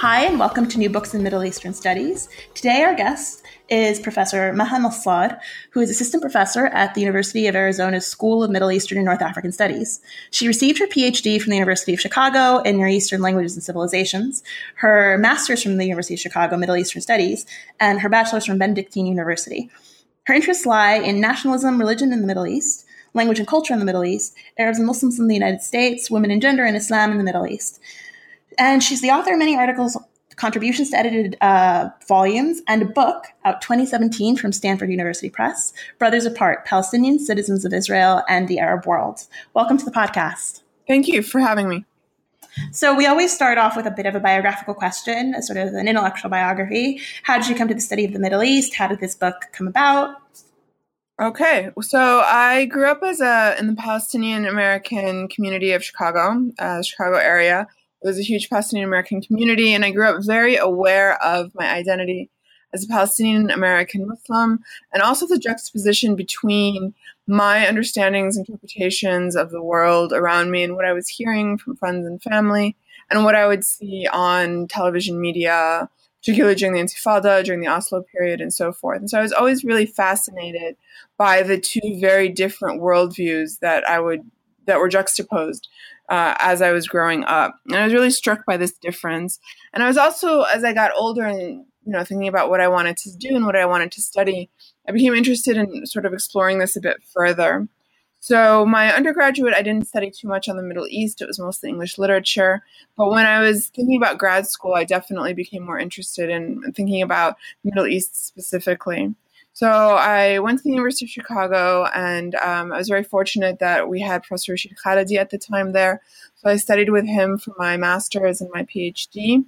Hi, and welcome to New Books in Middle Eastern Studies. Today, our guest is Professor Maha Nassar, who is assistant professor at the University of Arizona's School of Middle Eastern and North African Studies. She received her PhD from the University of Chicago in Near Eastern Languages and Civilizations, her master's from the University of Chicago Middle Eastern Studies, and her bachelor's from Benedictine University. Her interests lie in nationalism, religion in the Middle East, language and culture in the Middle East, Arabs and Muslims in the United States, women and gender, and Islam in the Middle East. And she's the author of many articles, contributions to edited uh, volumes, and a book out 2017 from Stanford University Press, Brothers Apart Palestinians, Citizens of Israel, and the Arab World. Welcome to the podcast. Thank you for having me. So, we always start off with a bit of a biographical question, a sort of an intellectual biography. How did you come to the study of the Middle East? How did this book come about? Okay, so I grew up as a in the Palestinian American community of Chicago, uh, Chicago area. It was a huge Palestinian American community, and I grew up very aware of my identity as a Palestinian American Muslim, and also the juxtaposition between my understandings, interpretations of the world around me, and what I was hearing from friends and family, and what I would see on television media, particularly during the Intifada, during the Oslo period, and so forth. And so I was always really fascinated by the two very different worldviews that I would that were juxtaposed uh, as I was growing up. And I was really struck by this difference. And I was also, as I got older and you know, thinking about what I wanted to do and what I wanted to study, I became interested in sort of exploring this a bit further. So, my undergraduate, I didn't study too much on the Middle East. It was mostly English literature. But when I was thinking about grad school, I definitely became more interested in thinking about the Middle East specifically. So I went to the University of Chicago, and um, I was very fortunate that we had Professor Rashid at the time there. So I studied with him for my master's and my PhD.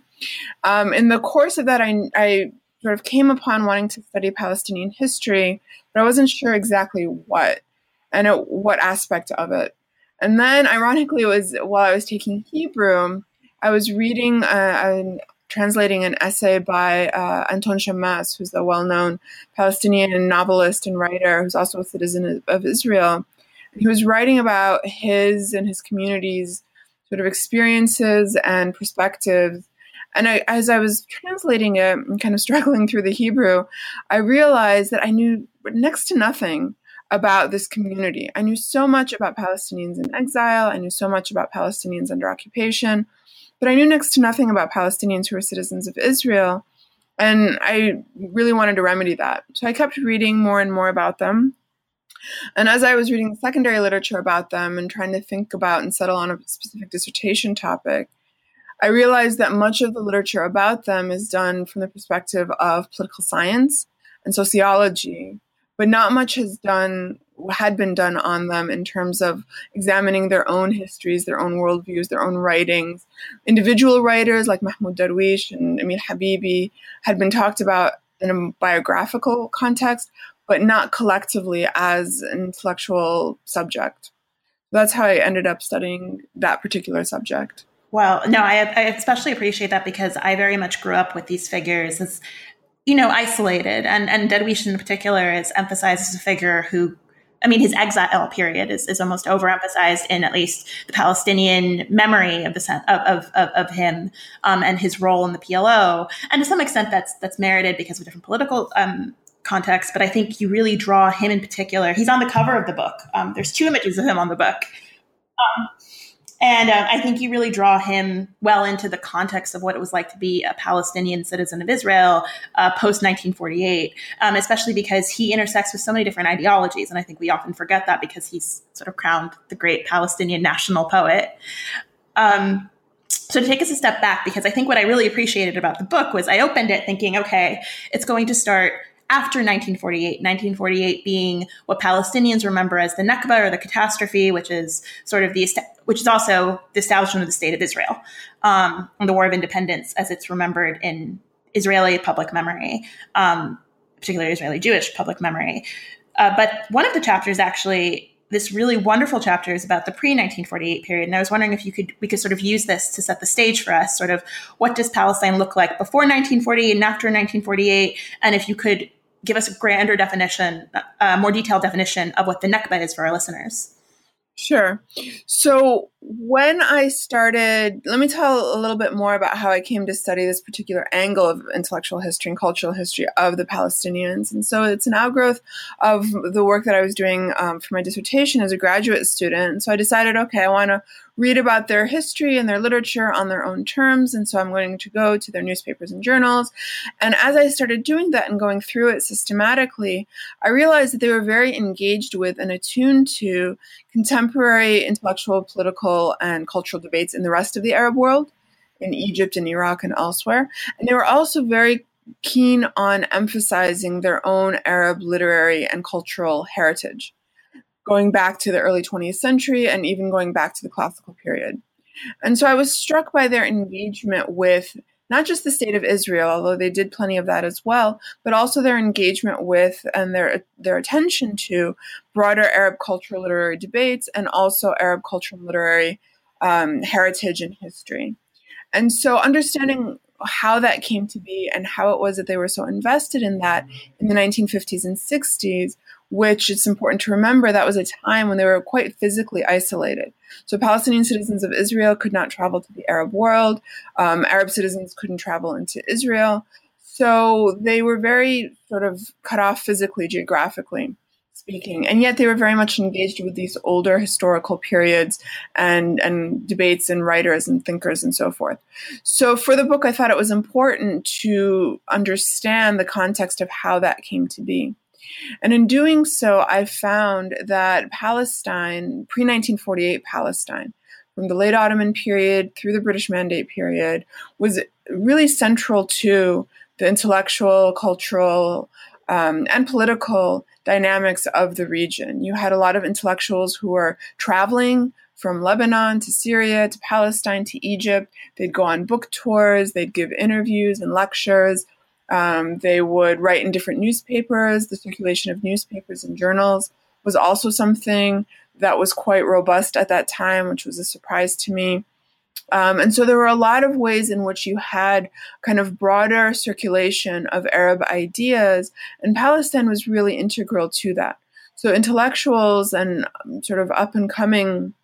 Um, in the course of that, I, I sort of came upon wanting to study Palestinian history, but I wasn't sure exactly what and at what aspect of it. And then, ironically, it was while I was taking Hebrew, I was reading uh, an translating an essay by uh, Anton Shammas, who's a well known Palestinian novelist and writer who's also a citizen of Israel. He was writing about his and his community's sort of experiences and perspectives. And I, as I was translating it and kind of struggling through the Hebrew, I realized that I knew next to nothing about this community. I knew so much about Palestinians in exile. I knew so much about Palestinians under occupation. But I knew next to nothing about Palestinians who were citizens of Israel. And I really wanted to remedy that. So I kept reading more and more about them. And as I was reading secondary literature about them and trying to think about and settle on a specific dissertation topic, I realized that much of the literature about them is done from the perspective of political science and sociology, but not much has done had been done on them in terms of examining their own histories, their own worldviews, their own writings. Individual writers like Mahmoud Darwish and Emil Habibi had been talked about in a biographical context, but not collectively as an intellectual subject. That's how I ended up studying that particular subject. Well, no, I, I especially appreciate that because I very much grew up with these figures as you know, isolated. And and Darwish in particular is emphasized as a figure who I mean, his exile period is, is almost overemphasized in at least the Palestinian memory of the of of, of him um, and his role in the PLO, and to some extent that's that's merited because of different political um, context. But I think you really draw him in particular. He's on the cover of the book. Um, there's two images of him on the book. Um, and uh, I think you really draw him well into the context of what it was like to be a Palestinian citizen of Israel uh, post 1948, um, especially because he intersects with so many different ideologies. And I think we often forget that because he's sort of crowned the great Palestinian national poet. Um, so to take us a step back, because I think what I really appreciated about the book was I opened it thinking, okay, it's going to start after 1948, 1948 being what Palestinians remember as the Nakba or the catastrophe, which is sort of the which is also the establishment of the state of Israel um, and the War of Independence as it's remembered in Israeli public memory, um, particularly Israeli Jewish public memory. Uh, but one of the chapters actually this really wonderful chapter is about the pre 1948 period, and I was wondering if you could we could sort of use this to set the stage for us. Sort of what does Palestine look like before 1948 and after 1948, and if you could give us a grander definition, a more detailed definition of what the Nakba is for our listeners. Sure. So when I started, let me tell a little bit more about how I came to study this particular angle of intellectual history and cultural history of the Palestinians. And so it's an outgrowth of the work that I was doing um, for my dissertation as a graduate student. So I decided, okay, I want to read about their history and their literature on their own terms. And so I'm going to go to their newspapers and journals. And as I started doing that and going through it systematically, I realized that they were very engaged with and attuned to contemporary intellectual, political, and cultural debates in the rest of the Arab world, in Egypt and Iraq and elsewhere. And they were also very keen on emphasizing their own Arab literary and cultural heritage going back to the early 20th century and even going back to the classical period. And so I was struck by their engagement with not just the state of Israel, although they did plenty of that as well, but also their engagement with and their their attention to broader Arab cultural literary debates and also Arab cultural literary um, heritage and history. And so understanding how that came to be and how it was that they were so invested in that in the 1950s and 60s which it's important to remember that was a time when they were quite physically isolated. So Palestinian citizens of Israel could not travel to the Arab world. Um, Arab citizens couldn't travel into Israel. So they were very sort of cut off physically, geographically speaking. And yet they were very much engaged with these older historical periods and, and debates and writers and thinkers and so forth. So for the book, I thought it was important to understand the context of how that came to be. And in doing so, I found that Palestine, pre 1948 Palestine, from the late Ottoman period through the British Mandate period, was really central to the intellectual, cultural, um, and political dynamics of the region. You had a lot of intellectuals who were traveling from Lebanon to Syria to Palestine to Egypt. They'd go on book tours, they'd give interviews and lectures um, they would write in different newspapers. The circulation of newspapers and journals was also something that was quite robust at that time, which was a surprise to me. Um, and so there were a lot of ways in which you had kind of broader circulation of Arab ideas, and Palestine was really integral to that. So intellectuals and um, sort of up and coming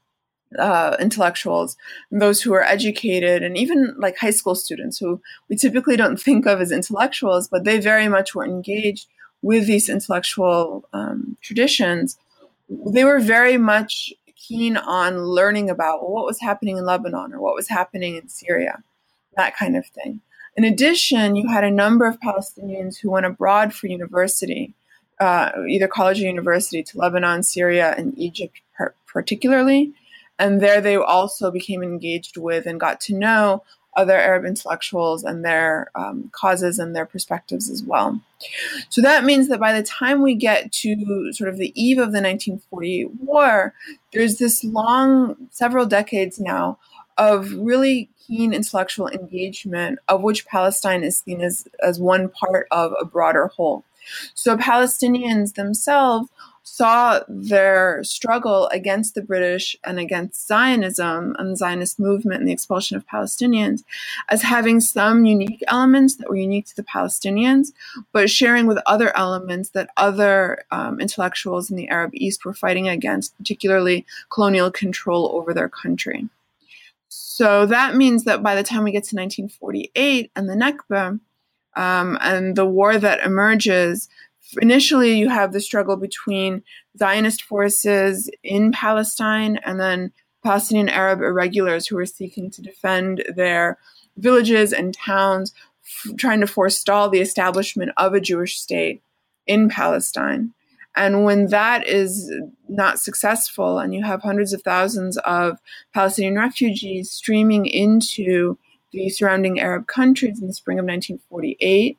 uh, intellectuals, those who are educated, and even like high school students who we typically don't think of as intellectuals, but they very much were engaged with these intellectual um, traditions. They were very much keen on learning about what was happening in Lebanon or what was happening in Syria, that kind of thing. In addition, you had a number of Palestinians who went abroad for university, uh, either college or university, to Lebanon, Syria, and Egypt particularly and there they also became engaged with and got to know other Arab intellectuals and their um, causes and their perspectives as well. So that means that by the time we get to sort of the eve of the 1948 war, there's this long, several decades now, of really keen intellectual engagement, of which Palestine is seen as, as one part of a broader whole. So Palestinians themselves saw their struggle against the British and against Zionism and the Zionist movement and the expulsion of Palestinians as having some unique elements that were unique to the Palestinians, but sharing with other elements that other um, intellectuals in the Arab East were fighting against, particularly colonial control over their country. So that means that by the time we get to 1948 and the Nakba, um, and the war that emerges, initially you have the struggle between Zionist forces in Palestine and then Palestinian Arab irregulars who are seeking to defend their villages and towns, f- trying to forestall the establishment of a Jewish state in Palestine. And when that is not successful, and you have hundreds of thousands of Palestinian refugees streaming into the surrounding Arab countries in the spring of 1948,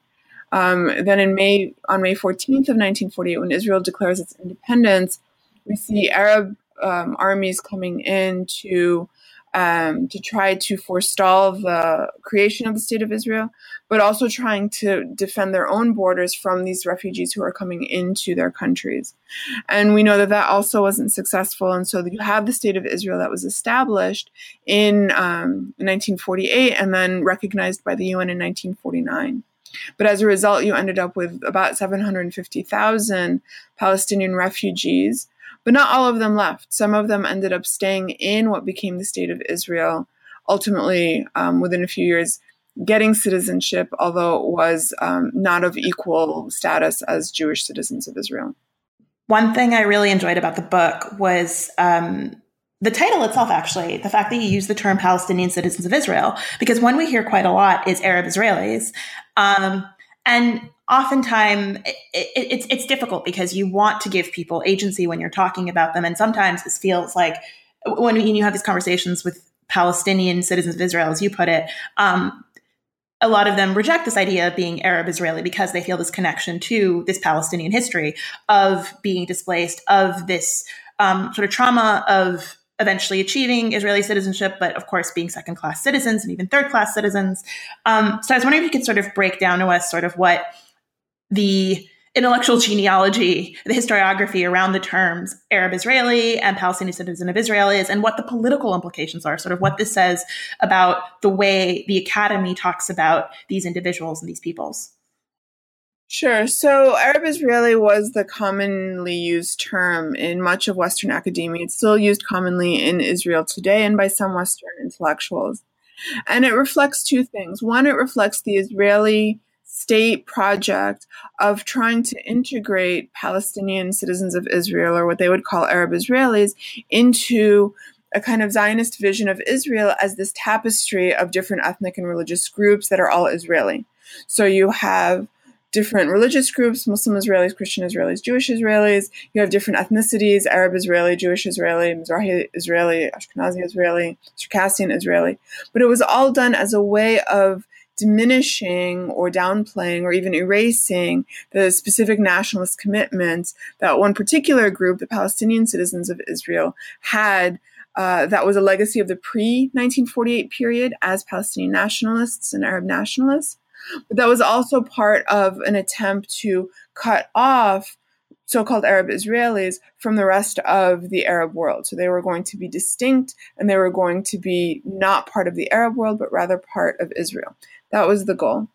Um, then in May, on May 14th of 1948, when Israel declares its independence, we see Arab um, armies coming in to um, to try to forestall the creation of the state of Israel, but also trying to defend their own borders from these refugees who are coming into their countries. And we know that that also wasn't successful. And so you have the state of Israel that was established in um, 1948 and then recognized by the UN in 1949. But as a result, you ended up with about 750,000 Palestinian refugees but not all of them left. Some of them ended up staying in what became the state of Israel, ultimately, um, within a few years, getting citizenship, although it was um, not of equal status as Jewish citizens of Israel. One thing I really enjoyed about the book was um, the title itself, actually, the fact that you use the term Palestinian citizens of Israel, because one we hear quite a lot is Arab Israelis. Um, and oftentimes it, it, it's it's difficult because you want to give people agency when you're talking about them, and sometimes it feels like when you have these conversations with Palestinian citizens of Israel, as you put it, um, a lot of them reject this idea of being Arab Israeli because they feel this connection to this Palestinian history of being displaced, of this um, sort of trauma of eventually achieving Israeli citizenship, but of course being second class citizens and even third class citizens. Um, so I was wondering if you could sort of break down to us sort of what the intellectual genealogy, the historiography around the terms Arab Israeli and Palestinian citizen of Israel is, and what the political implications are, sort of what this says about the way the academy talks about these individuals and these peoples. Sure. So Arab Israeli was the commonly used term in much of Western academia. It's still used commonly in Israel today and by some Western intellectuals. And it reflects two things. One, it reflects the Israeli state project of trying to integrate Palestinian citizens of Israel, or what they would call Arab Israelis, into a kind of Zionist vision of Israel as this tapestry of different ethnic and religious groups that are all Israeli. So you have different religious groups Muslim Israelis, Christian Israelis, Jewish Israelis. You have different ethnicities Arab Israeli, Jewish Israeli, Mizrahi Israeli, Ashkenazi Israeli, Circassian Israeli. But it was all done as a way of diminishing or downplaying or even erasing the specific nationalist commitments that one particular group, the Palestinian citizens of Israel, had. Uh, that was a legacy of the pre 1948 period as Palestinian nationalists and Arab nationalists. But that was also part of an attempt to cut off so called Arab Israelis from the rest of the Arab world. So they were going to be distinct and they were going to be not part of the Arab world, but rather part of Israel. That was the goal.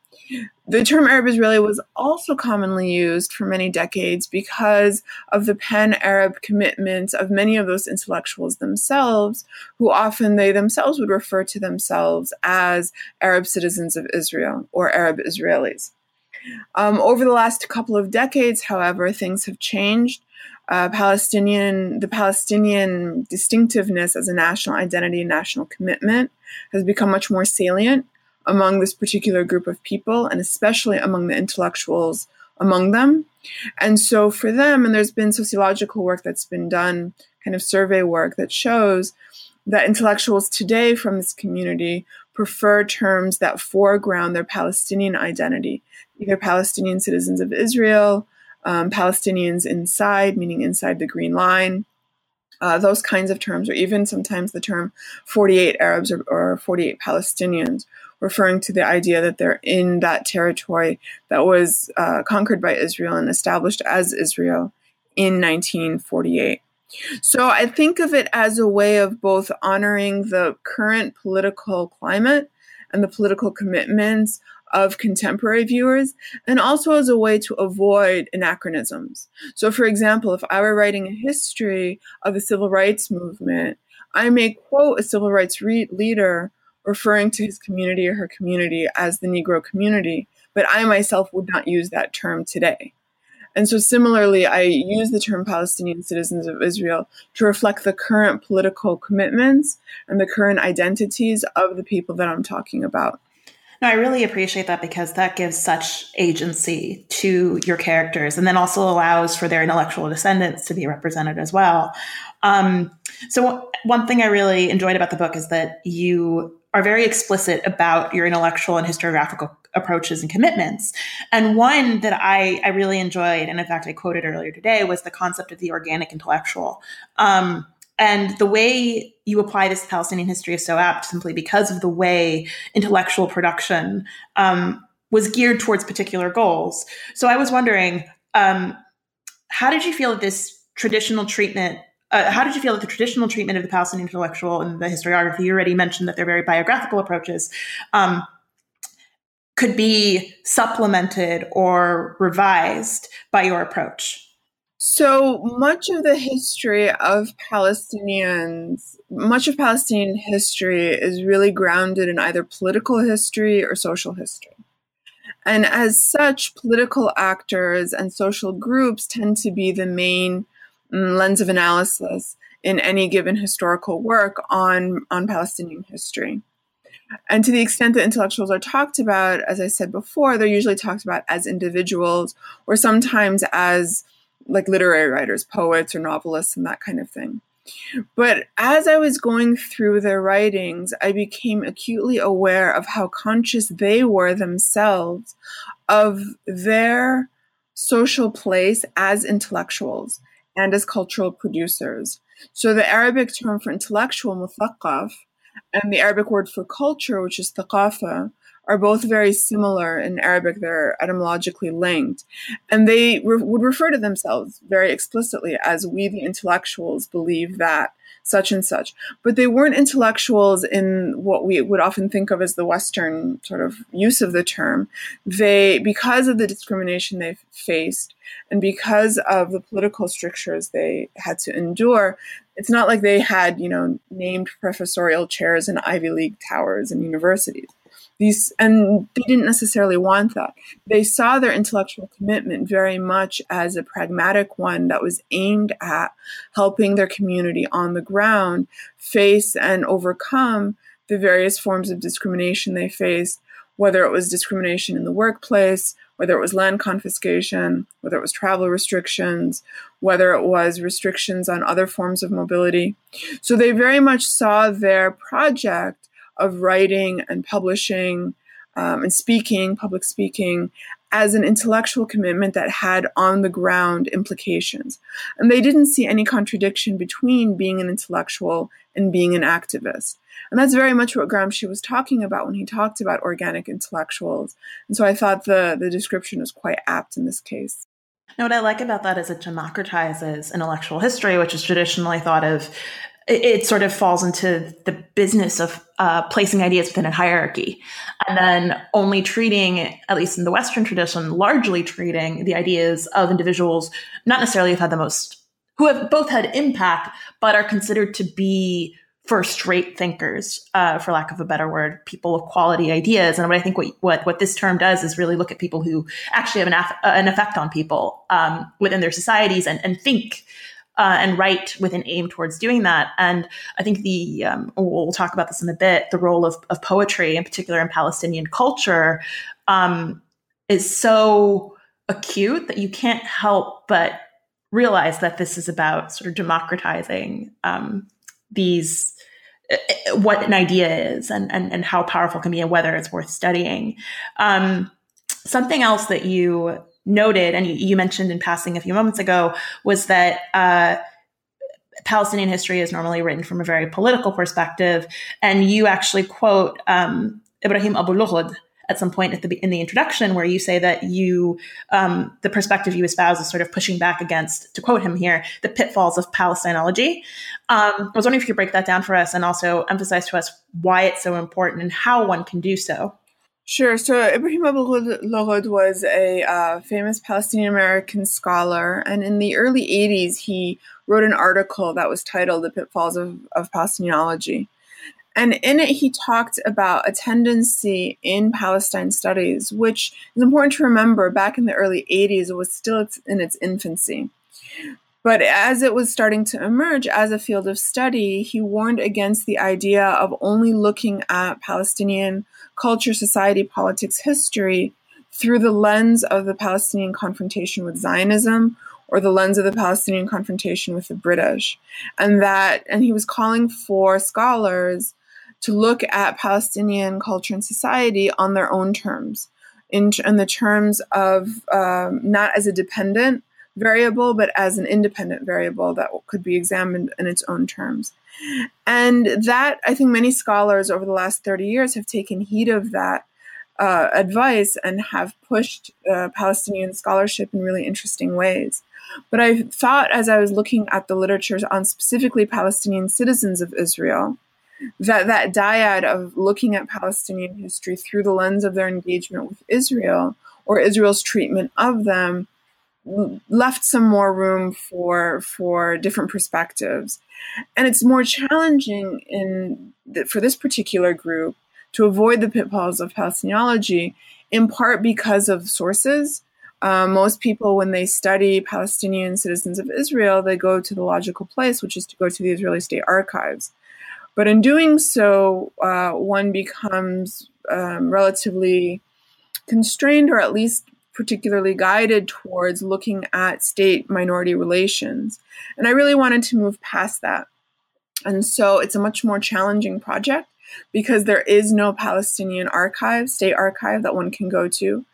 The term Arab Israeli was also commonly used for many decades because of the pan Arab commitments of many of those intellectuals themselves, who often they themselves would refer to themselves as Arab citizens of Israel or Arab Israelis. Um, over the last couple of decades, however, things have changed. Uh, Palestinian, the Palestinian distinctiveness as a national identity and national commitment has become much more salient among this particular group of people, and especially among the intellectuals among them. And so for them, and there's been sociological work that's been done, kind of survey work that shows that intellectuals today from this community prefer terms that foreground their Palestinian identity, either Palestinian citizens of Israel, um, Palestinians inside, meaning inside the Green Line, uh, those kinds of terms, or even sometimes the term 48 Arabs or, or 48 Palestinians, referring to the idea that they're in that territory that was uh, conquered by Israel and established as Israel in 1948. So I think of it as a way of both honoring the current political climate and the political commitments of contemporary viewers, and also as a way to avoid anachronisms. So, for example, if I were writing a history of the civil rights movement, I may quote a civil rights re- leader referring to his community or her community as the Negro community, but I myself would not use that term today. And so, similarly, I use the term Palestinian citizens of Israel to reflect the current political commitments and the current identities of the people that I'm talking about. No, I really appreciate that because that gives such agency to your characters and then also allows for their intellectual descendants to be represented as well. Um, so, one thing I really enjoyed about the book is that you are very explicit about your intellectual and historiographical approaches and commitments. And one that I, I really enjoyed, and in fact I quoted earlier today, was the concept of the organic intellectual. Um, and the way you apply this to Palestinian history is so apt simply because of the way intellectual production um, was geared towards particular goals. So I was wondering, um, how did you feel that this traditional treatment uh, how did you feel that the traditional treatment of the Palestinian intellectual and the historiography, you already mentioned that they're very biographical approaches, um, could be supplemented or revised by your approach? So much of the history of Palestinians, much of Palestinian history is really grounded in either political history or social history. And as such, political actors and social groups tend to be the main Mm, lens of analysis in any given historical work on, on Palestinian history. And to the extent that intellectuals are talked about, as I said before, they're usually talked about as individuals or sometimes as like literary writers, poets or novelists, and that kind of thing. But as I was going through their writings, I became acutely aware of how conscious they were themselves of their social place as intellectuals and as cultural producers. So the Arabic term for intellectual, muthaqqaf, and the Arabic word for culture, which is thaqafa, are both very similar in Arabic. They're etymologically linked. And they re- would refer to themselves very explicitly as we, the intellectuals, believe that such and such. But they weren't intellectuals in what we would often think of as the Western sort of use of the term. They, because of the discrimination they faced and because of the political strictures they had to endure, it's not like they had, you know, named professorial chairs in Ivy League towers and universities these and they didn't necessarily want that. They saw their intellectual commitment very much as a pragmatic one that was aimed at helping their community on the ground face and overcome the various forms of discrimination they faced whether it was discrimination in the workplace whether it was land confiscation whether it was travel restrictions whether it was restrictions on other forms of mobility. So they very much saw their project of writing and publishing um, and speaking, public speaking, as an intellectual commitment that had on the ground implications. And they didn't see any contradiction between being an intellectual and being an activist. And that's very much what Gramsci was talking about when he talked about organic intellectuals. And so I thought the, the description was quite apt in this case. Now, what I like about that is it democratizes intellectual history, which is traditionally thought of it, sort of falls into the business of uh, placing ideas within a hierarchy and then only treating, at least in the Western tradition, largely treating the ideas of individuals not necessarily have had the most, who have both had impact, but are considered to be first rate thinkers, uh, for lack of a better word, people of quality ideas. And what I think what, what, what this term does is really look at people who actually have an, af- an effect on people um, within their societies and, and think uh, and write with an aim towards doing that. And I think the um, we'll talk about this in a bit. The role of, of poetry, in particular in Palestinian culture, um, is so acute that you can't help but realize that this is about sort of democratizing um, these uh, uh, what an idea is and, and and how powerful can be and whether it's worth studying. Um, something else that you noted, and you, mentioned in passing a few moments ago, was that uh, Palestinian history is normally written from a very political perspective, and you actually quote um, Ibrahim Abu Lughod at some point at the in the introduction, where you say that you um, the perspective you espouse is sort of pushing back against, to quote him here, the pitfalls of Palestinology. Um, I was wondering if you could break that down for us and also emphasize to us why it's so important and how one can do so. Sure. So Ibrahim Abu Lughod was a uh, famous Palestinian American scholar, and in the early 80s, he wrote an article that was titled The Pitfalls of, of Palestinology. And in it, he talked about a tendency in Palestine studies, which is important to remember back in the early 80s, it was still in its infancy. But as it was starting to emerge as a field of study, he warned against the idea of only looking at Palestinian culture, society, politics, history through the lens of the Palestinian confrontation with Zionism or the lens of the Palestinian confrontation with the British. And that, and he was calling for scholars to look at Palestinian culture and society on their own terms, in, in the terms of um, not as a dependent variable, but as an independent variable that could be examined in its own terms. And that, I think many scholars over the last 30 years have taken heed of that uh, advice and have pushed uh, Palestinian scholarship in really interesting ways. But I thought as I was looking at the literatures on specifically Palestinian citizens of Israel, that that dyad of looking at Palestinian history through the lens of their engagement with Israel or Israel's treatment of them left some more room for for different perspectives. And it's more challenging in the, for this particular group to avoid the pitfalls of palestinology in part because of sources. Uh, most people when they study palestinian citizens of israel they go to the logical place which is to go to the israeli state archives. But in doing so uh, one becomes um, relatively constrained or at least particularly guided towards looking at state minority relations. And I really wanted to move past that. And so it's a much more challenging project because there is no Palestinian archive, state archive that one can go to.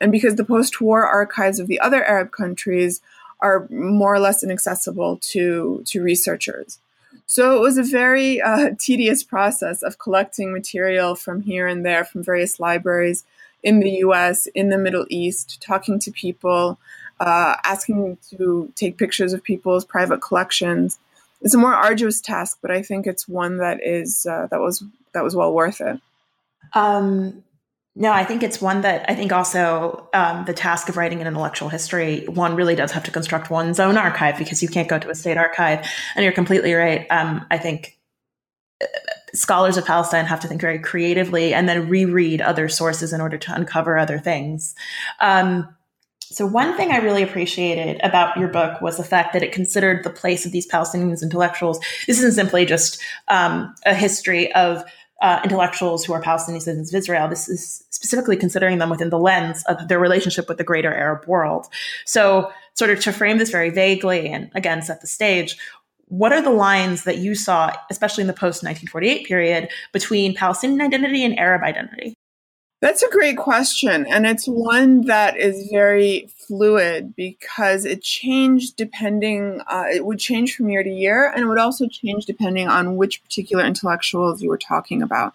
And because the post war archives of the other Arab countries are more or less inaccessible to, to researchers. So it was a very uh, tedious process of collecting material from here and there from various libraries in the US, in the Middle East, talking to people, uh, asking to take pictures of people's private collections. It's a more arduous task, but I think it's one that is uh, that was that was well worth it. Um, no, I think it's one that I think also um, the task of writing an intellectual history, one really does have to construct one's own archive because you can't go to a state archive. And you're completely right. Um, I think scholars of Palestine have to think very creatively and then reread other sources in order to uncover other things. Um, so, one thing I really appreciated about your book was the fact that it considered the place of these Palestinian intellectuals. This isn't simply just um, a history of uh, intellectuals who are Palestinian citizens of Israel. This is specifically considering them within the lens of their relationship with the greater Arab world. So, sort of to frame this very vaguely and again set the stage, what are the lines that you saw, especially in the post 1948 period, between Palestinian identity and Arab identity? That's a great question. And it's one that is very fluid because it changed depending, uh, it would change from year to year, and it would also change depending on which particular intellectuals you were talking about.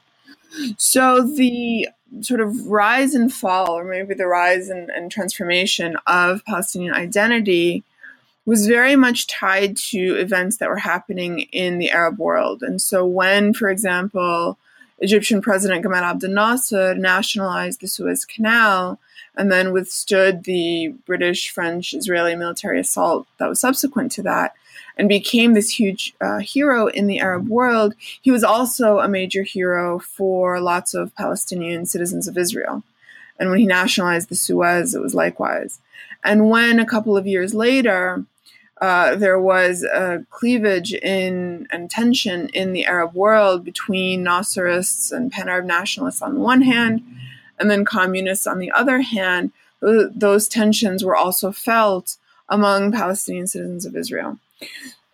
So the sort of rise and fall, or maybe the rise and, and transformation of Palestinian identity was very much tied to events that were happening in the Arab world. And so, when, for example, Egyptian President Gamal Abdel Nasser nationalized the Suez Canal and then withstood the British, French, Israeli military assault that was subsequent to that and became this huge uh, hero in the Arab world, he was also a major hero for lots of Palestinian citizens of Israel. And when he nationalized the Suez, it was likewise. And when a couple of years later, uh, there was a cleavage in and tension in the Arab world between Nasserists and pan Arab nationalists on the one hand, and then communists on the other hand. Those tensions were also felt among Palestinian citizens of Israel.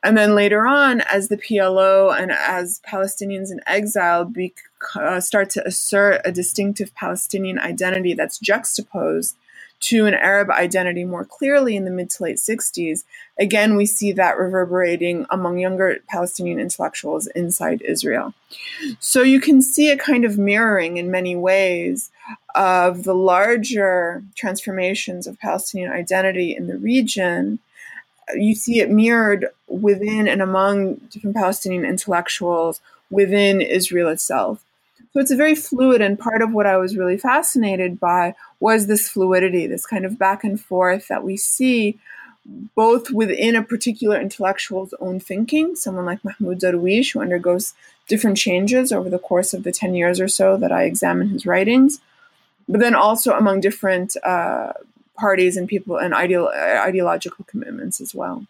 And then later on, as the PLO and as Palestinians in exile uh, start to assert a distinctive Palestinian identity that's juxtaposed to an Arab identity more clearly in the mid to late 60s, again, we see that reverberating among younger Palestinian intellectuals inside Israel. So you can see a kind of mirroring in many ways of the larger transformations of Palestinian identity in the region. You see it mirrored within and among different Palestinian intellectuals within Israel itself. So it's a very fluid, and part of what I was really fascinated by was this fluidity, this kind of back and forth that we see both within a particular intellectual's own thinking, someone like Mahmoud Darwish, who undergoes different changes over the course of the 10 years or so that I examine his writings, but then also among different uh, parties and people and ideal, ideological commitments as well.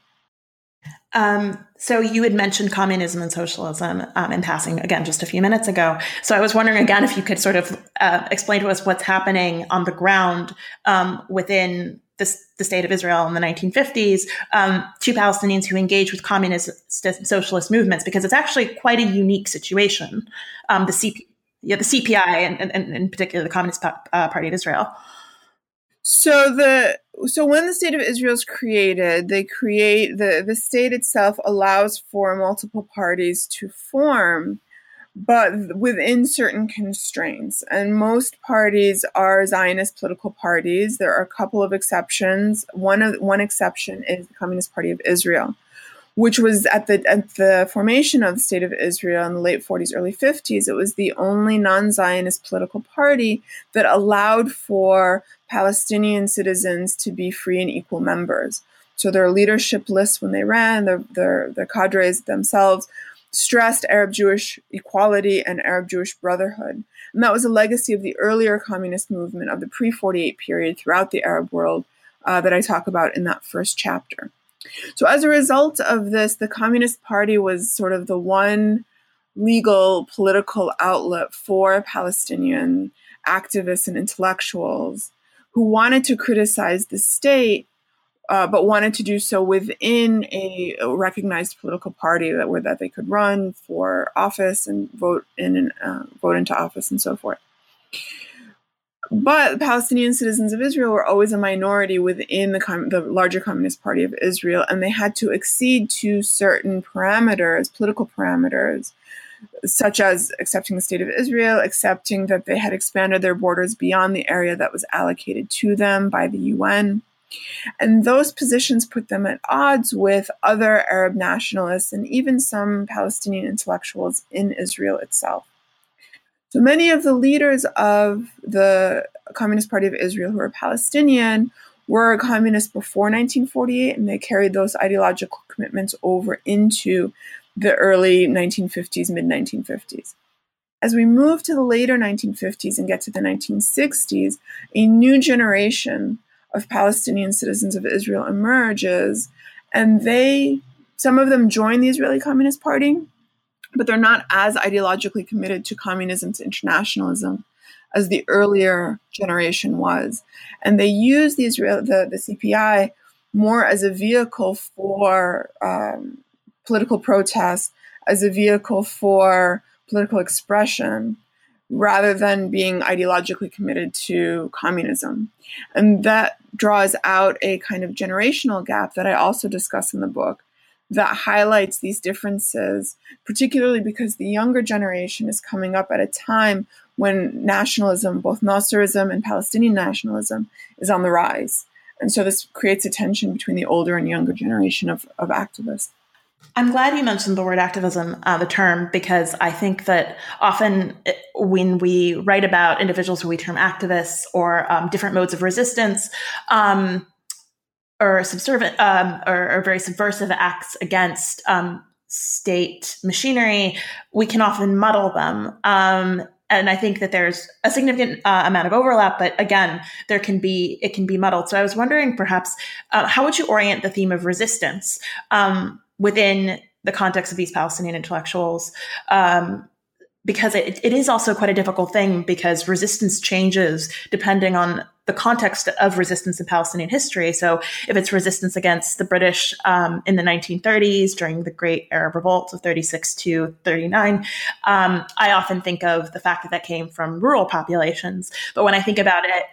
Um, so you had mentioned communism and socialism um, in passing again just a few minutes ago. So I was wondering again if you could sort of uh, explain to us what's happening on the ground um, within the, the, state of Israel in the 1950s um, to Palestinians who engage with communist socialist movements because it's actually quite a unique situation. Um, the CP, yeah, the CPI and, and, and, in particular the Communist uh, Party of Israel. So the so when the state of Israel is created, they create the the state itself allows for multiple parties to form but within certain constraints. And most parties are Zionist political parties. There are a couple of exceptions. One of one exception is the Communist Party of Israel, which was at the at the formation of the state of Israel in the late 40s, early 50s. It was the only non-Zionist political party that allowed for Palestinian citizens to be free and equal members. So their leadership lists when they ran, their their, their cadres themselves stressed Arab Jewish equality and Arab Jewish brotherhood. And that was a legacy of the earlier communist movement of the pre 48 period throughout the Arab world uh, that I talk about in that first chapter. So, as a result of this, the Communist Party was sort of the one legal political outlet for Palestinian activists and intellectuals who wanted to criticize the state uh, but wanted to do so within a recognized political party that were that they could run for office and vote in and uh, vote into office and so forth. But Palestinian citizens of Israel were always a minority within the, com- the larger Communist Party of Israel, and they had to accede to certain parameters, political parameters, such as accepting the state of Israel, accepting that they had expanded their borders beyond the area that was allocated to them by the UN, and those positions put them at odds with other Arab nationalists and even some Palestinian intellectuals in Israel itself. So many of the leaders of the Communist Party of Israel who are Palestinian were communists before 1948, and they carried those ideological commitments over into the early 1950s, mid 1950s. As we move to the later 1950s and get to the 1960s, a new generation of Palestinian citizens of Israel emerges, and they, some of them join the Israeli Communist Party, but they're not as ideologically committed to communism, to internationalism, as the earlier generation was. And they use the Israel, the, the CPI more as a vehicle for um, political protest, as a vehicle for political expression, rather than being ideologically committed to communism. And that draws out a kind of generational gap that I also discuss in the book that highlights these differences, particularly because the younger generation is coming up at a time when nationalism, both Nasserism and Palestinian nationalism, is on the rise. And so this creates a tension between the older and younger generation of, of activists. I'm glad you mentioned the word activism, uh, the term, because I think that often it, when we write about individuals who we term activists or um, different modes of resistance, um, or subservient um, or, or, very subversive acts against um, state machinery, we can often muddle them. Um, and I think that there's a significant uh, amount of overlap, but again, there can be it can be muddled. So I was wondering, perhaps, uh, how would you orient the theme of resistance? Um, within the context of these Palestinian intellectuals. Um, because it, it is also quite a difficult thing because resistance changes depending on the context of resistance in Palestinian history. So, if it's resistance against the British um, in the 1930s during the Great Arab Revolt of 36 to 39, um, I often think of the fact that that came from rural populations. But when I think about it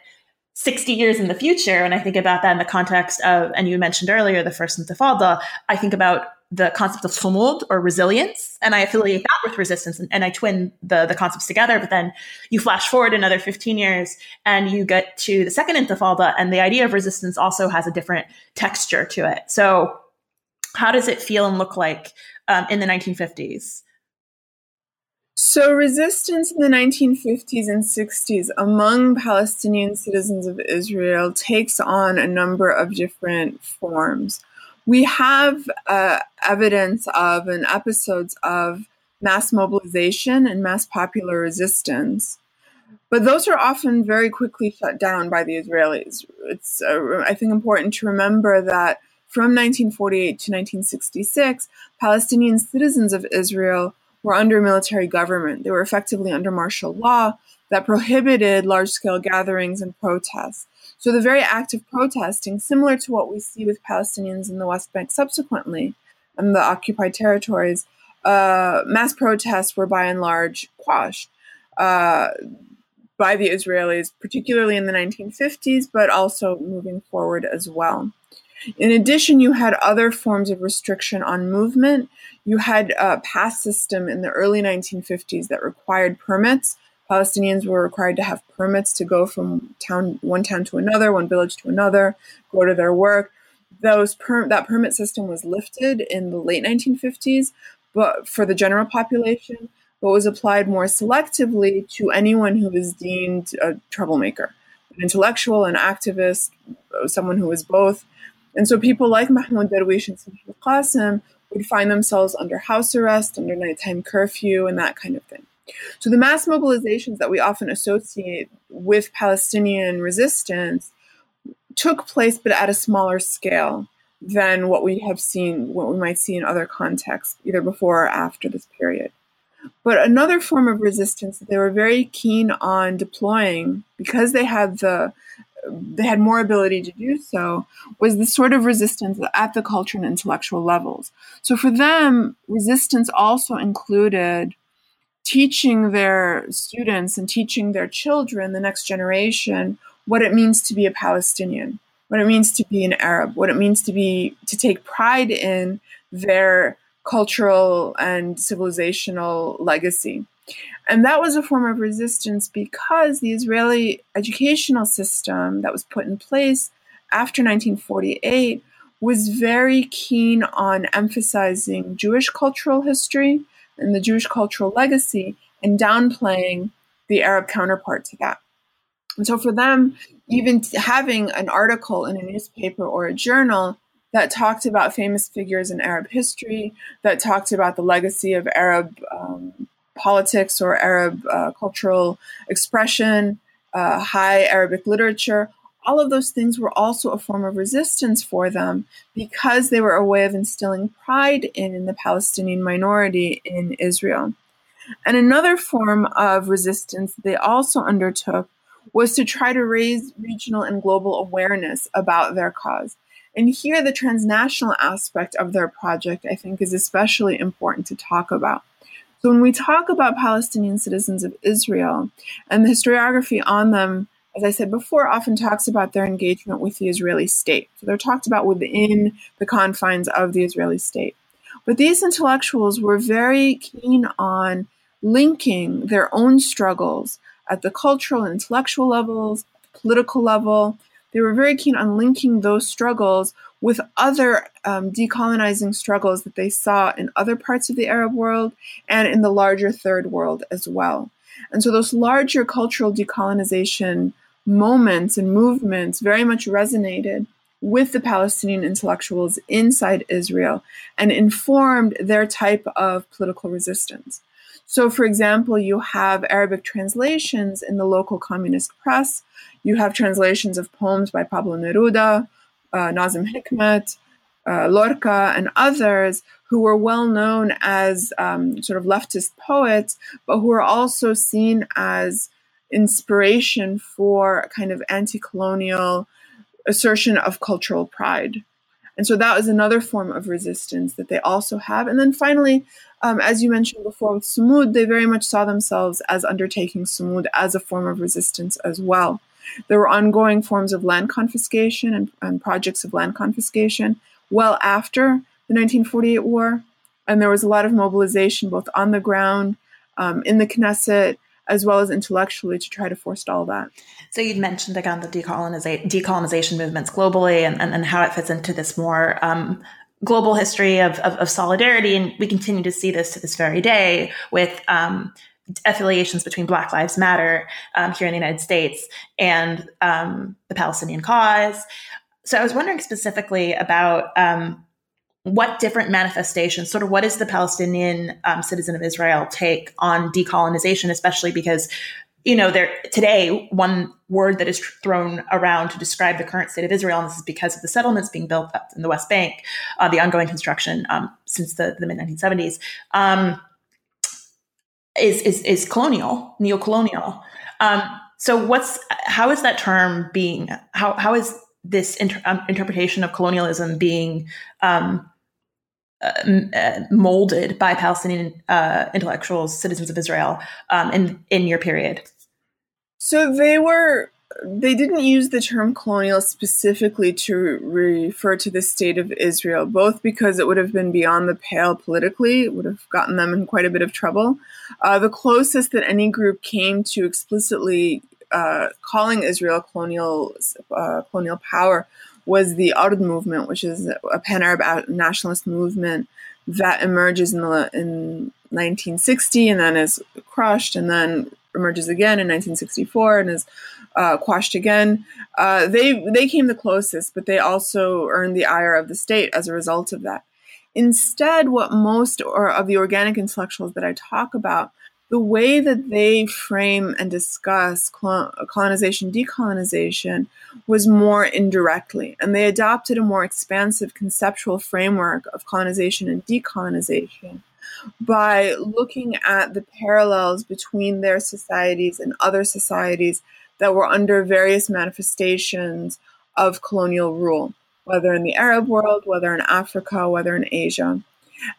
60 years in the future, and I think about that in the context of, and you mentioned earlier, the first Intifada, I think about the concept of sumud or resilience, and I affiliate that with resistance, and, and, I twin the the concepts together. But then you flash forward another 15 years, and you get to the second Intifada, and the idea of resistance also has a different texture to it. So, how does it feel and look like um, in the 1950s? So, resistance in the 1950s and 60s among Palestinian citizens of Israel takes on a number of different forms we have uh, evidence of and episodes of mass mobilization and mass popular resistance. But those are often very quickly shut down by the Israelis. It's, uh, I think, important to remember that from 1948 to 1966, Palestinian citizens of Israel were under military government. They were effectively under martial law that prohibited large scale gatherings and protests. So the very act of protesting, similar to what we see with Palestinians in the West Bank subsequently and the occupied territories, uh, mass protests were by and large quashed uh, by the Israelis, particularly in the 1950s, but also moving forward as well. In addition, you had other forms of restriction on movement. You had a pass system in the early 1950s that required permits. Palestinians were required to have permits to go from town, one town to another, one village to another, go to their work. Those per- that permit system was lifted in the late 1950s, but for the general population, but was applied more selectively to anyone who was deemed a troublemaker, an intellectual, an activist, someone who was both. And so people like Mahmoud Darwish and Samih Qasim would find themselves under house arrest, under nighttime curfew, and that kind of thing. So the mass mobilizations that we often associate with Palestinian resistance took place, but at a smaller scale than what we have seen, what we might see in other contexts, either before or after this period. But another form of resistance that they were very keen on deploying because they had the they had more ability to do so was the sort of resistance at the cultural and intellectual levels. So for them, resistance also included teaching their students and teaching their children, the next generation, what it means to be a Palestinian, what it means to be an Arab, what it means to be to take pride in their cultural and civilizational legacy. And that was a form of resistance because the Israeli educational system that was put in place after 1948 was very keen on emphasizing Jewish cultural history and the Jewish cultural legacy and downplaying the Arab counterpart to that. And so for them, even having an article in a newspaper or a journal that talked about famous figures in Arab history, that talked about the legacy of Arab um, politics or Arab uh, cultural expression, uh, high Arabic literature, all of those things were also a form of resistance for them because they were a way of instilling pride in the Palestinian minority in Israel. And another form of resistance they also undertook was to try to raise regional and global awareness about their cause. And here, the transnational aspect of their project, I think, is especially important to talk about. So, when we talk about Palestinian citizens of Israel and the historiography on them as I said before, often talks about their engagement with the Israeli state. So they're talked about within the confines of the Israeli state. But these intellectuals were very keen on linking their own struggles at the cultural and intellectual levels, political level. They were very keen on linking those struggles with other um, decolonizing struggles that they saw in other parts of the Arab world and in the larger third world as well. And so those larger cultural decolonization moments and movements very much resonated with the Palestinian intellectuals inside Israel and informed their type of political resistance. So, for example, you have Arabic translations in the local communist press. You have translations of poems by Pablo Neruda, uh, Nazim Hikmet, uh, Lorca, and others who were well known as um, sort of leftist poets, but who are also seen as inspiration for a kind of anti colonial assertion of cultural pride. And so that was another form of resistance that they also have. And then finally, um, as you mentioned before with Sumud, they very much saw themselves as undertaking Sumud as a form of resistance as well. There were ongoing forms of land confiscation and, and projects of land confiscation well after the 1948 war. And there was a lot of mobilization both on the ground, um, in the Knesset, as well as intellectually to try to forestall that. So you'd mentioned again the decolonization, decolonization movements globally and, and, and, how it fits into this more um, global history of, of, of, solidarity. And we continue to see this to this very day with um, affiliations between Black Lives Matter um, here in the United States and um, the Palestinian cause. So I was wondering specifically about um, what different manifestations, sort of what is the Palestinian um, citizen of Israel take on decolonization, especially because, you know, there today, one word that is thrown around to describe the current state of Israel, and this is because of the settlements being built up in the West Bank, uh, the ongoing construction um, since the, the mid 1970s. Um, is is is colonial, neo-colonial. Um, so what's how is that term being how how is this inter- um, interpretation of colonialism being um, uh, uh, molded by Palestinian uh, intellectuals, citizens of Israel, um, in in your period? So they were they didn't use the term colonial specifically to refer to the state of Israel, both because it would have been beyond the pale politically, it would have gotten them in quite a bit of trouble. Uh, the closest that any group came to explicitly uh, calling Israel colonial uh, colonial power was the Ard movement, which is a pan-Arab nationalist movement that emerges in the in 1960 and then is crushed and then emerges again in 1964 and is uh, quashed again. Uh, they they came the closest, but they also earned the ire of the state as a result of that. Instead, what most or of the organic intellectuals that I talk about, the way that they frame and discuss colonization, decolonization, was more indirectly, and they adopted a more expansive conceptual framework of colonization and decolonization by looking at the parallels between their societies and other societies that were under various manifestations of colonial rule, whether in the Arab world, whether in Africa, whether in Asia.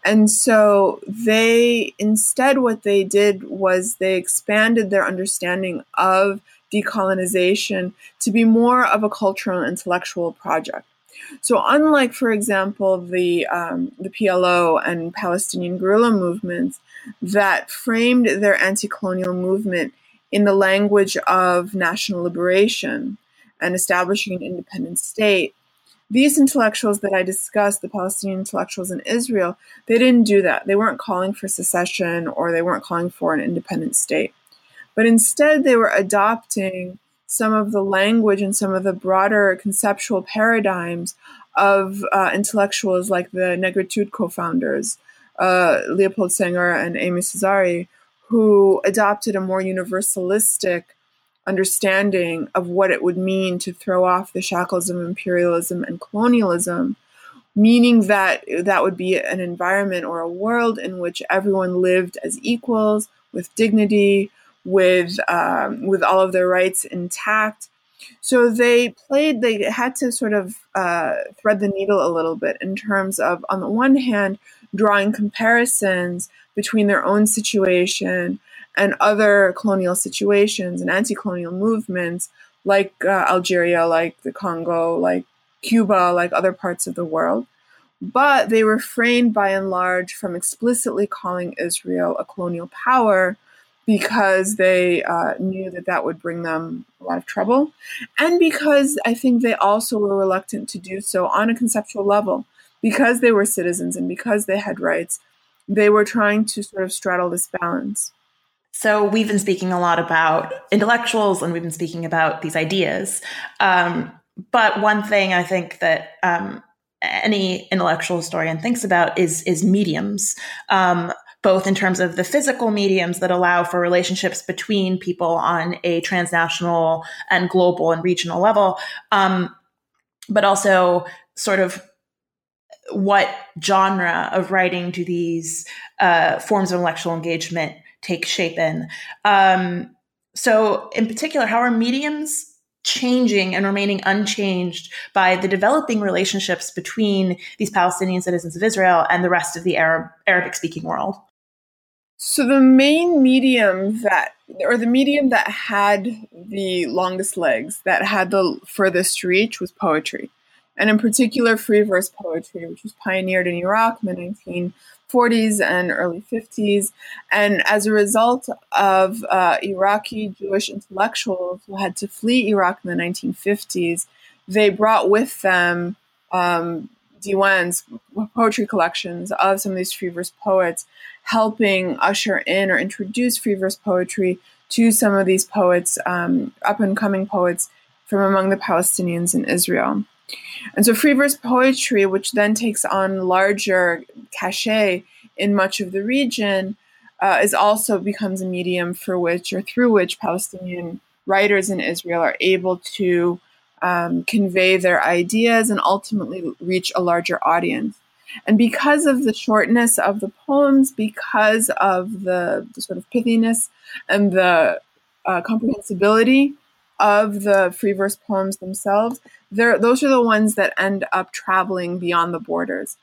And so they, instead, what they did was they expanded their understanding of decolonization to be more of a cultural and intellectual project. So, unlike, for example, the um, the PLO and Palestinian guerrilla movements that framed their anti-colonial movement in the language of national liberation and establishing an independent state, these intellectuals that I discussed, the Palestinian intellectuals in Israel, they didn't do that. They weren't calling for secession or they weren't calling for an independent state. But instead, they were adopting some of the language and some of the broader conceptual paradigms of uh, intellectuals like the Negritude co founders, uh, Leopold Senghor and Aimé Césaire, who adopted a more universalistic understanding of what it would mean to throw off the shackles of imperialism and colonialism, meaning that that would be an environment or a world in which everyone lived as equals, with dignity, with um, with all of their rights intact. So they played. They had to sort of uh, thread the needle a little bit in terms of, on the one hand, drawing comparisons between their own situation and other colonial situations and anti-colonial movements like uh, Algeria, like the Congo, like Cuba, like other parts of the world. But they refrained by and large from explicitly calling Israel a colonial power because they uh, knew that that would bring them a lot of trouble. And because I think they also were reluctant to do so on a conceptual level. Because they were citizens and because they had rights, they were trying to sort of straddle this balance. So we've been speaking a lot about intellectuals and we've been speaking about these ideas. Um, but one thing I think that um, any intellectual historian thinks about is is mediums. Um, both in terms of the physical mediums that allow for relationships between people on a transnational and global and regional level, um, but also sort of what genre of writing do these uh, forms of intellectual engagement take shape in? Um, so, in particular, how are mediums changing and remaining unchanged by the developing relationships between these Palestinian citizens of Israel and the rest of the Arab Arabic speaking world? So the main medium that or the medium that had the longest legs, that had the furthest reach was poetry. And in particular free verse poetry, which was pioneered in Iraq in the 1940s and early 50s. And as a result of uh, Iraqi Jewish intellectuals who had to flee Iraq in the 1950s, they brought with them um, diwans, poetry collections of some of these free verse poets, helping usher in or introduce free verse poetry to some of these poets, um, up and coming poets from among the Palestinians in Israel. And so free verse poetry, which then takes on larger cachet in much of the region, uh, is also becomes a medium for which or through which Palestinian writers in Israel are able to um, convey their ideas and ultimately reach a larger audience. And because of the shortness of the poems, because of the, the sort of pithiness and the uh, comprehensibility of the free verse poems themselves, those are the ones that end up traveling beyond the borders.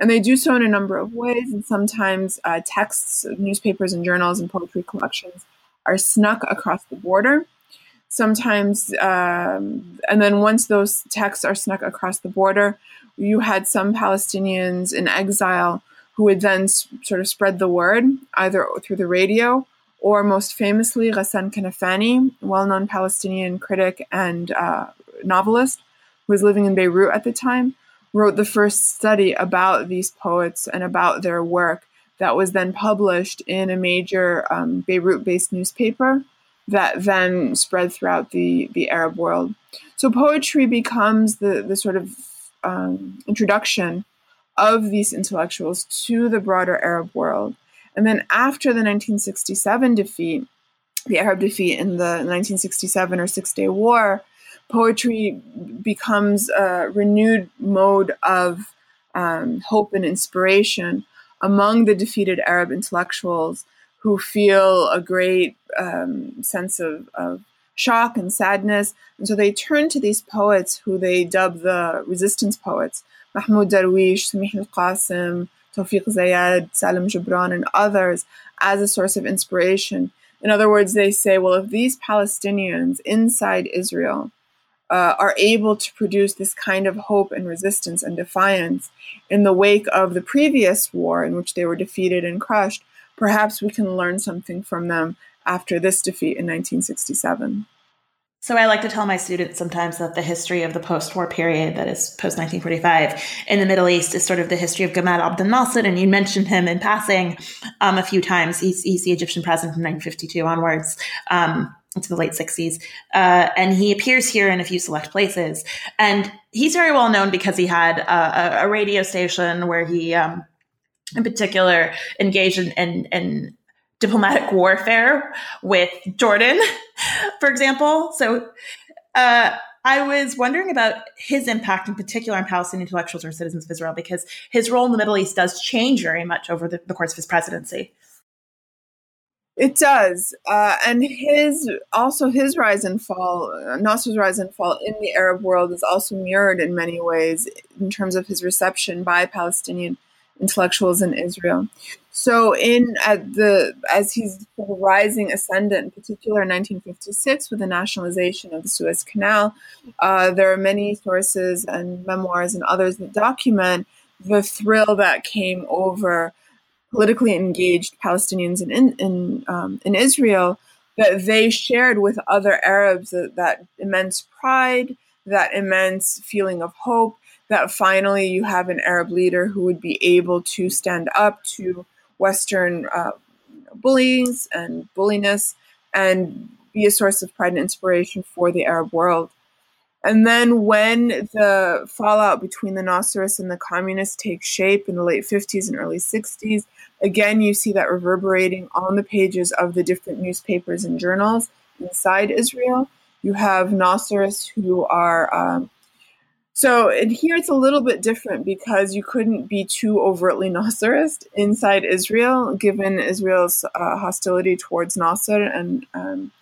And they do so in a number of ways, and sometimes uh, texts, newspapers, and journals and poetry collections are snuck across the border. Sometimes, um, and then once those texts are snuck across the border, you had some Palestinians in exile who would then sort of spread the word either through the radio or most famously Ghassan Kanafani, well-known Palestinian critic and uh, novelist who was living in Beirut at the time, wrote the first study about these poets and about their work that was then published in a major um, Beirut-based newspaper that then spread throughout the, the Arab world. So poetry becomes the, the sort of um, introduction of these intellectuals to the broader Arab world. And then after the 1967 defeat, the Arab defeat in the 1967 or Six Day War, poetry becomes a renewed mode of um, hope and inspiration among the defeated Arab intellectuals who feel a great um, sense of, of shock and sadness. And so they turn to these poets who they dub the resistance poets Mahmoud Darwish, Samih al Qasim, Tawfiq Zayed, Salim Gibran, and others as a source of inspiration. In other words, they say, well, if these Palestinians inside Israel uh, are able to produce this kind of hope and resistance and defiance in the wake of the previous war in which they were defeated and crushed, perhaps we can learn something from them after this defeat in 1967. So I like to tell my students sometimes that the history of the post-war period, that is post 1945, in the Middle East is sort of the history of Gamal Abdel Nasser, and you mentioned him in passing um, a few times. He's, he's, the Egyptian president from 1952 onwards. Um, into the late 60s. Uh, and he appears here in a few select places. And he's very well known because he had a, a radio station where he, um, in particular, engaged in, in, in diplomatic warfare with Jordan, for example. So uh, I was wondering about his impact in particular on Palestinian intellectuals or citizens of Israel because his role in the Middle East does change very much over the, the course of his presidency. It does, uh, and his also his rise and fall, Nasser's rise and fall in the Arab world is also mirrored in many ways in terms of his reception by Palestinian intellectuals in Israel. So, in at the as he's rising ascendant, in particular in 1956 with the nationalization of the Suez Canal, uh, there are many sources and memoirs and others that document the thrill that came over politically engaged Palestinians in in in, um, in Israel that they shared with other Arabs that, that immense pride, that immense feeling of hope. That finally you have an Arab leader who would be able to stand up to Western uh, bullies and bulliness and be a source of pride and inspiration for the Arab world. And then when the fallout between the Nasserists and the communists takes shape in the late 50s and early 60s, again, you see that reverberating on the pages of the different newspapers and journals inside Israel. You have Nasserists who are. Um, so here it's a little bit different because you couldn't be too overtly Nasserist inside Israel, given Israel's uh, hostility towards Nasser and um,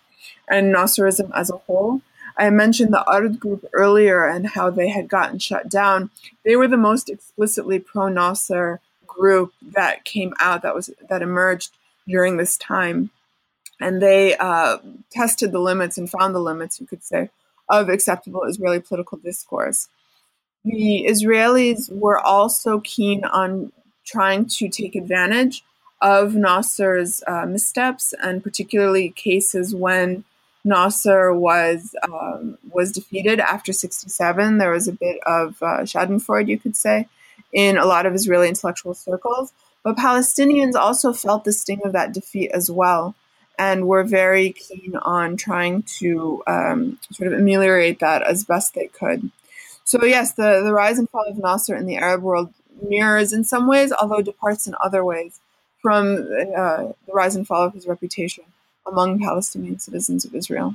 and Nasserism as a whole. I mentioned the Ard group earlier and how they had gotten shut down. They were the most explicitly pro Nasser group that came out that was that emerged during this time, and they uh, tested the limits and found the limits, you could say, of acceptable Israeli political discourse. The Israelis were also keen on trying to take advantage of Nasser's uh, missteps, and particularly cases when Nasser was um, was defeated after 67. There was a bit of uh, Schadenfreude, you could say, in a lot of Israeli intellectual circles. But Palestinians also felt the sting of that defeat as well, and were very keen on trying to um, sort of ameliorate that as best they could. So yes, the, the rise and fall of Nasser in the Arab world mirrors in some ways, although departs in other ways from uh, the rise and fall of his reputation among Palestinian citizens of Israel.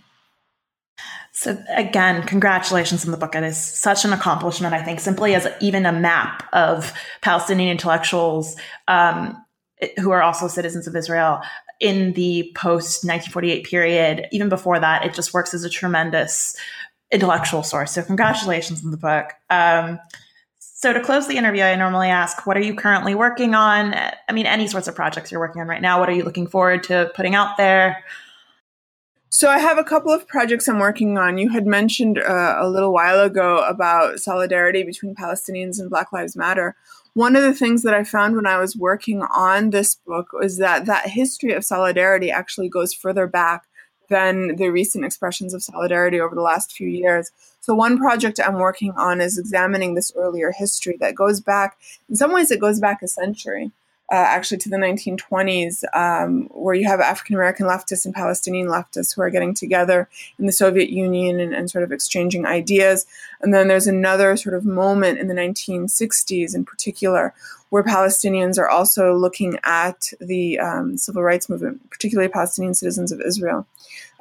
So again, congratulations on the book. It is such an accomplishment, I think, simply as even a map of Palestinian intellectuals um, who are also citizens of Israel in the post 1948 period. Even before that, it just works as a tremendous intellectual source. So congratulations on the book. Um, so to close the interview, I normally ask, what are you currently working on? I mean, any sorts of projects you're working on right now. What are you looking forward to putting out there? So I have a couple of projects I'm working on. You had mentioned uh, a little while ago about solidarity between Palestinians and Black Lives Matter. One of the things that I found when I was working on this book was that that history of solidarity actually goes further back than the recent expressions of solidarity over the last few years. So one project I'm working on is examining this earlier history that goes back, in some ways, it goes back a century uh, actually to the 1920s, um, where you have African American leftists and Palestinian leftists who are getting together in the Soviet Union and, and, sort of exchanging ideas. And then there's another sort of moment in the 1960s, in particular, where Palestinians are also looking at the um, civil rights movement, particularly Palestinian citizens of Israel.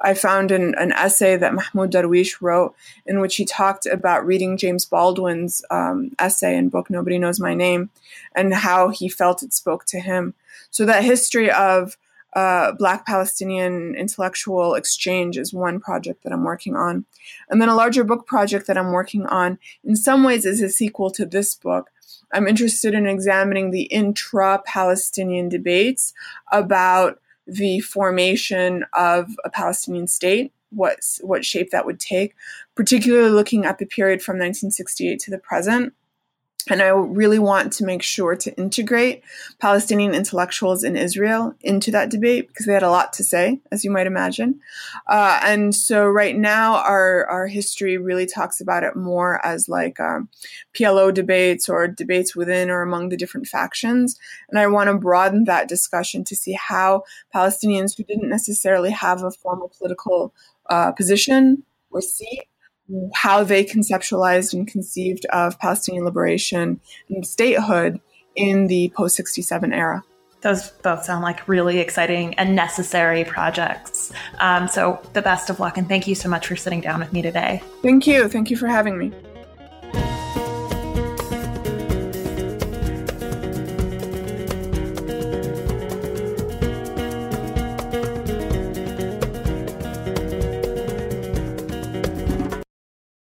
I found an, an, essay that Mahmoud Darwish wrote in which he talked about reading James Baldwin's um, essay and book, Nobody Knows My Name, and how he felt it spoke to him. So that history of uh, Black Palestinian intellectual exchange is one project that I'm working on. And then a larger book project that I'm working on, in some ways, is a sequel to this book. I'm interested in examining the intra Palestinian debates about the formation of a Palestinian state, what what shape that would take, particularly looking at the period from 1968 to the present. And I really want to make sure to integrate Palestinian intellectuals in Israel into that debate because they had a lot to say, as you might imagine. Uh, and so, right now, our our history really talks about it more as like um, PLO debates or debates within or among the different factions. And I want to broaden that discussion to see how Palestinians who didn't necessarily have a formal political uh, position or seat how they conceptualized and conceived of Palestinian liberation and statehood in the post 67 era. Those both sound like really exciting and necessary projects. Um, so, the best of luck, and thank you so much for sitting down with me today. Thank you. Thank you for having me.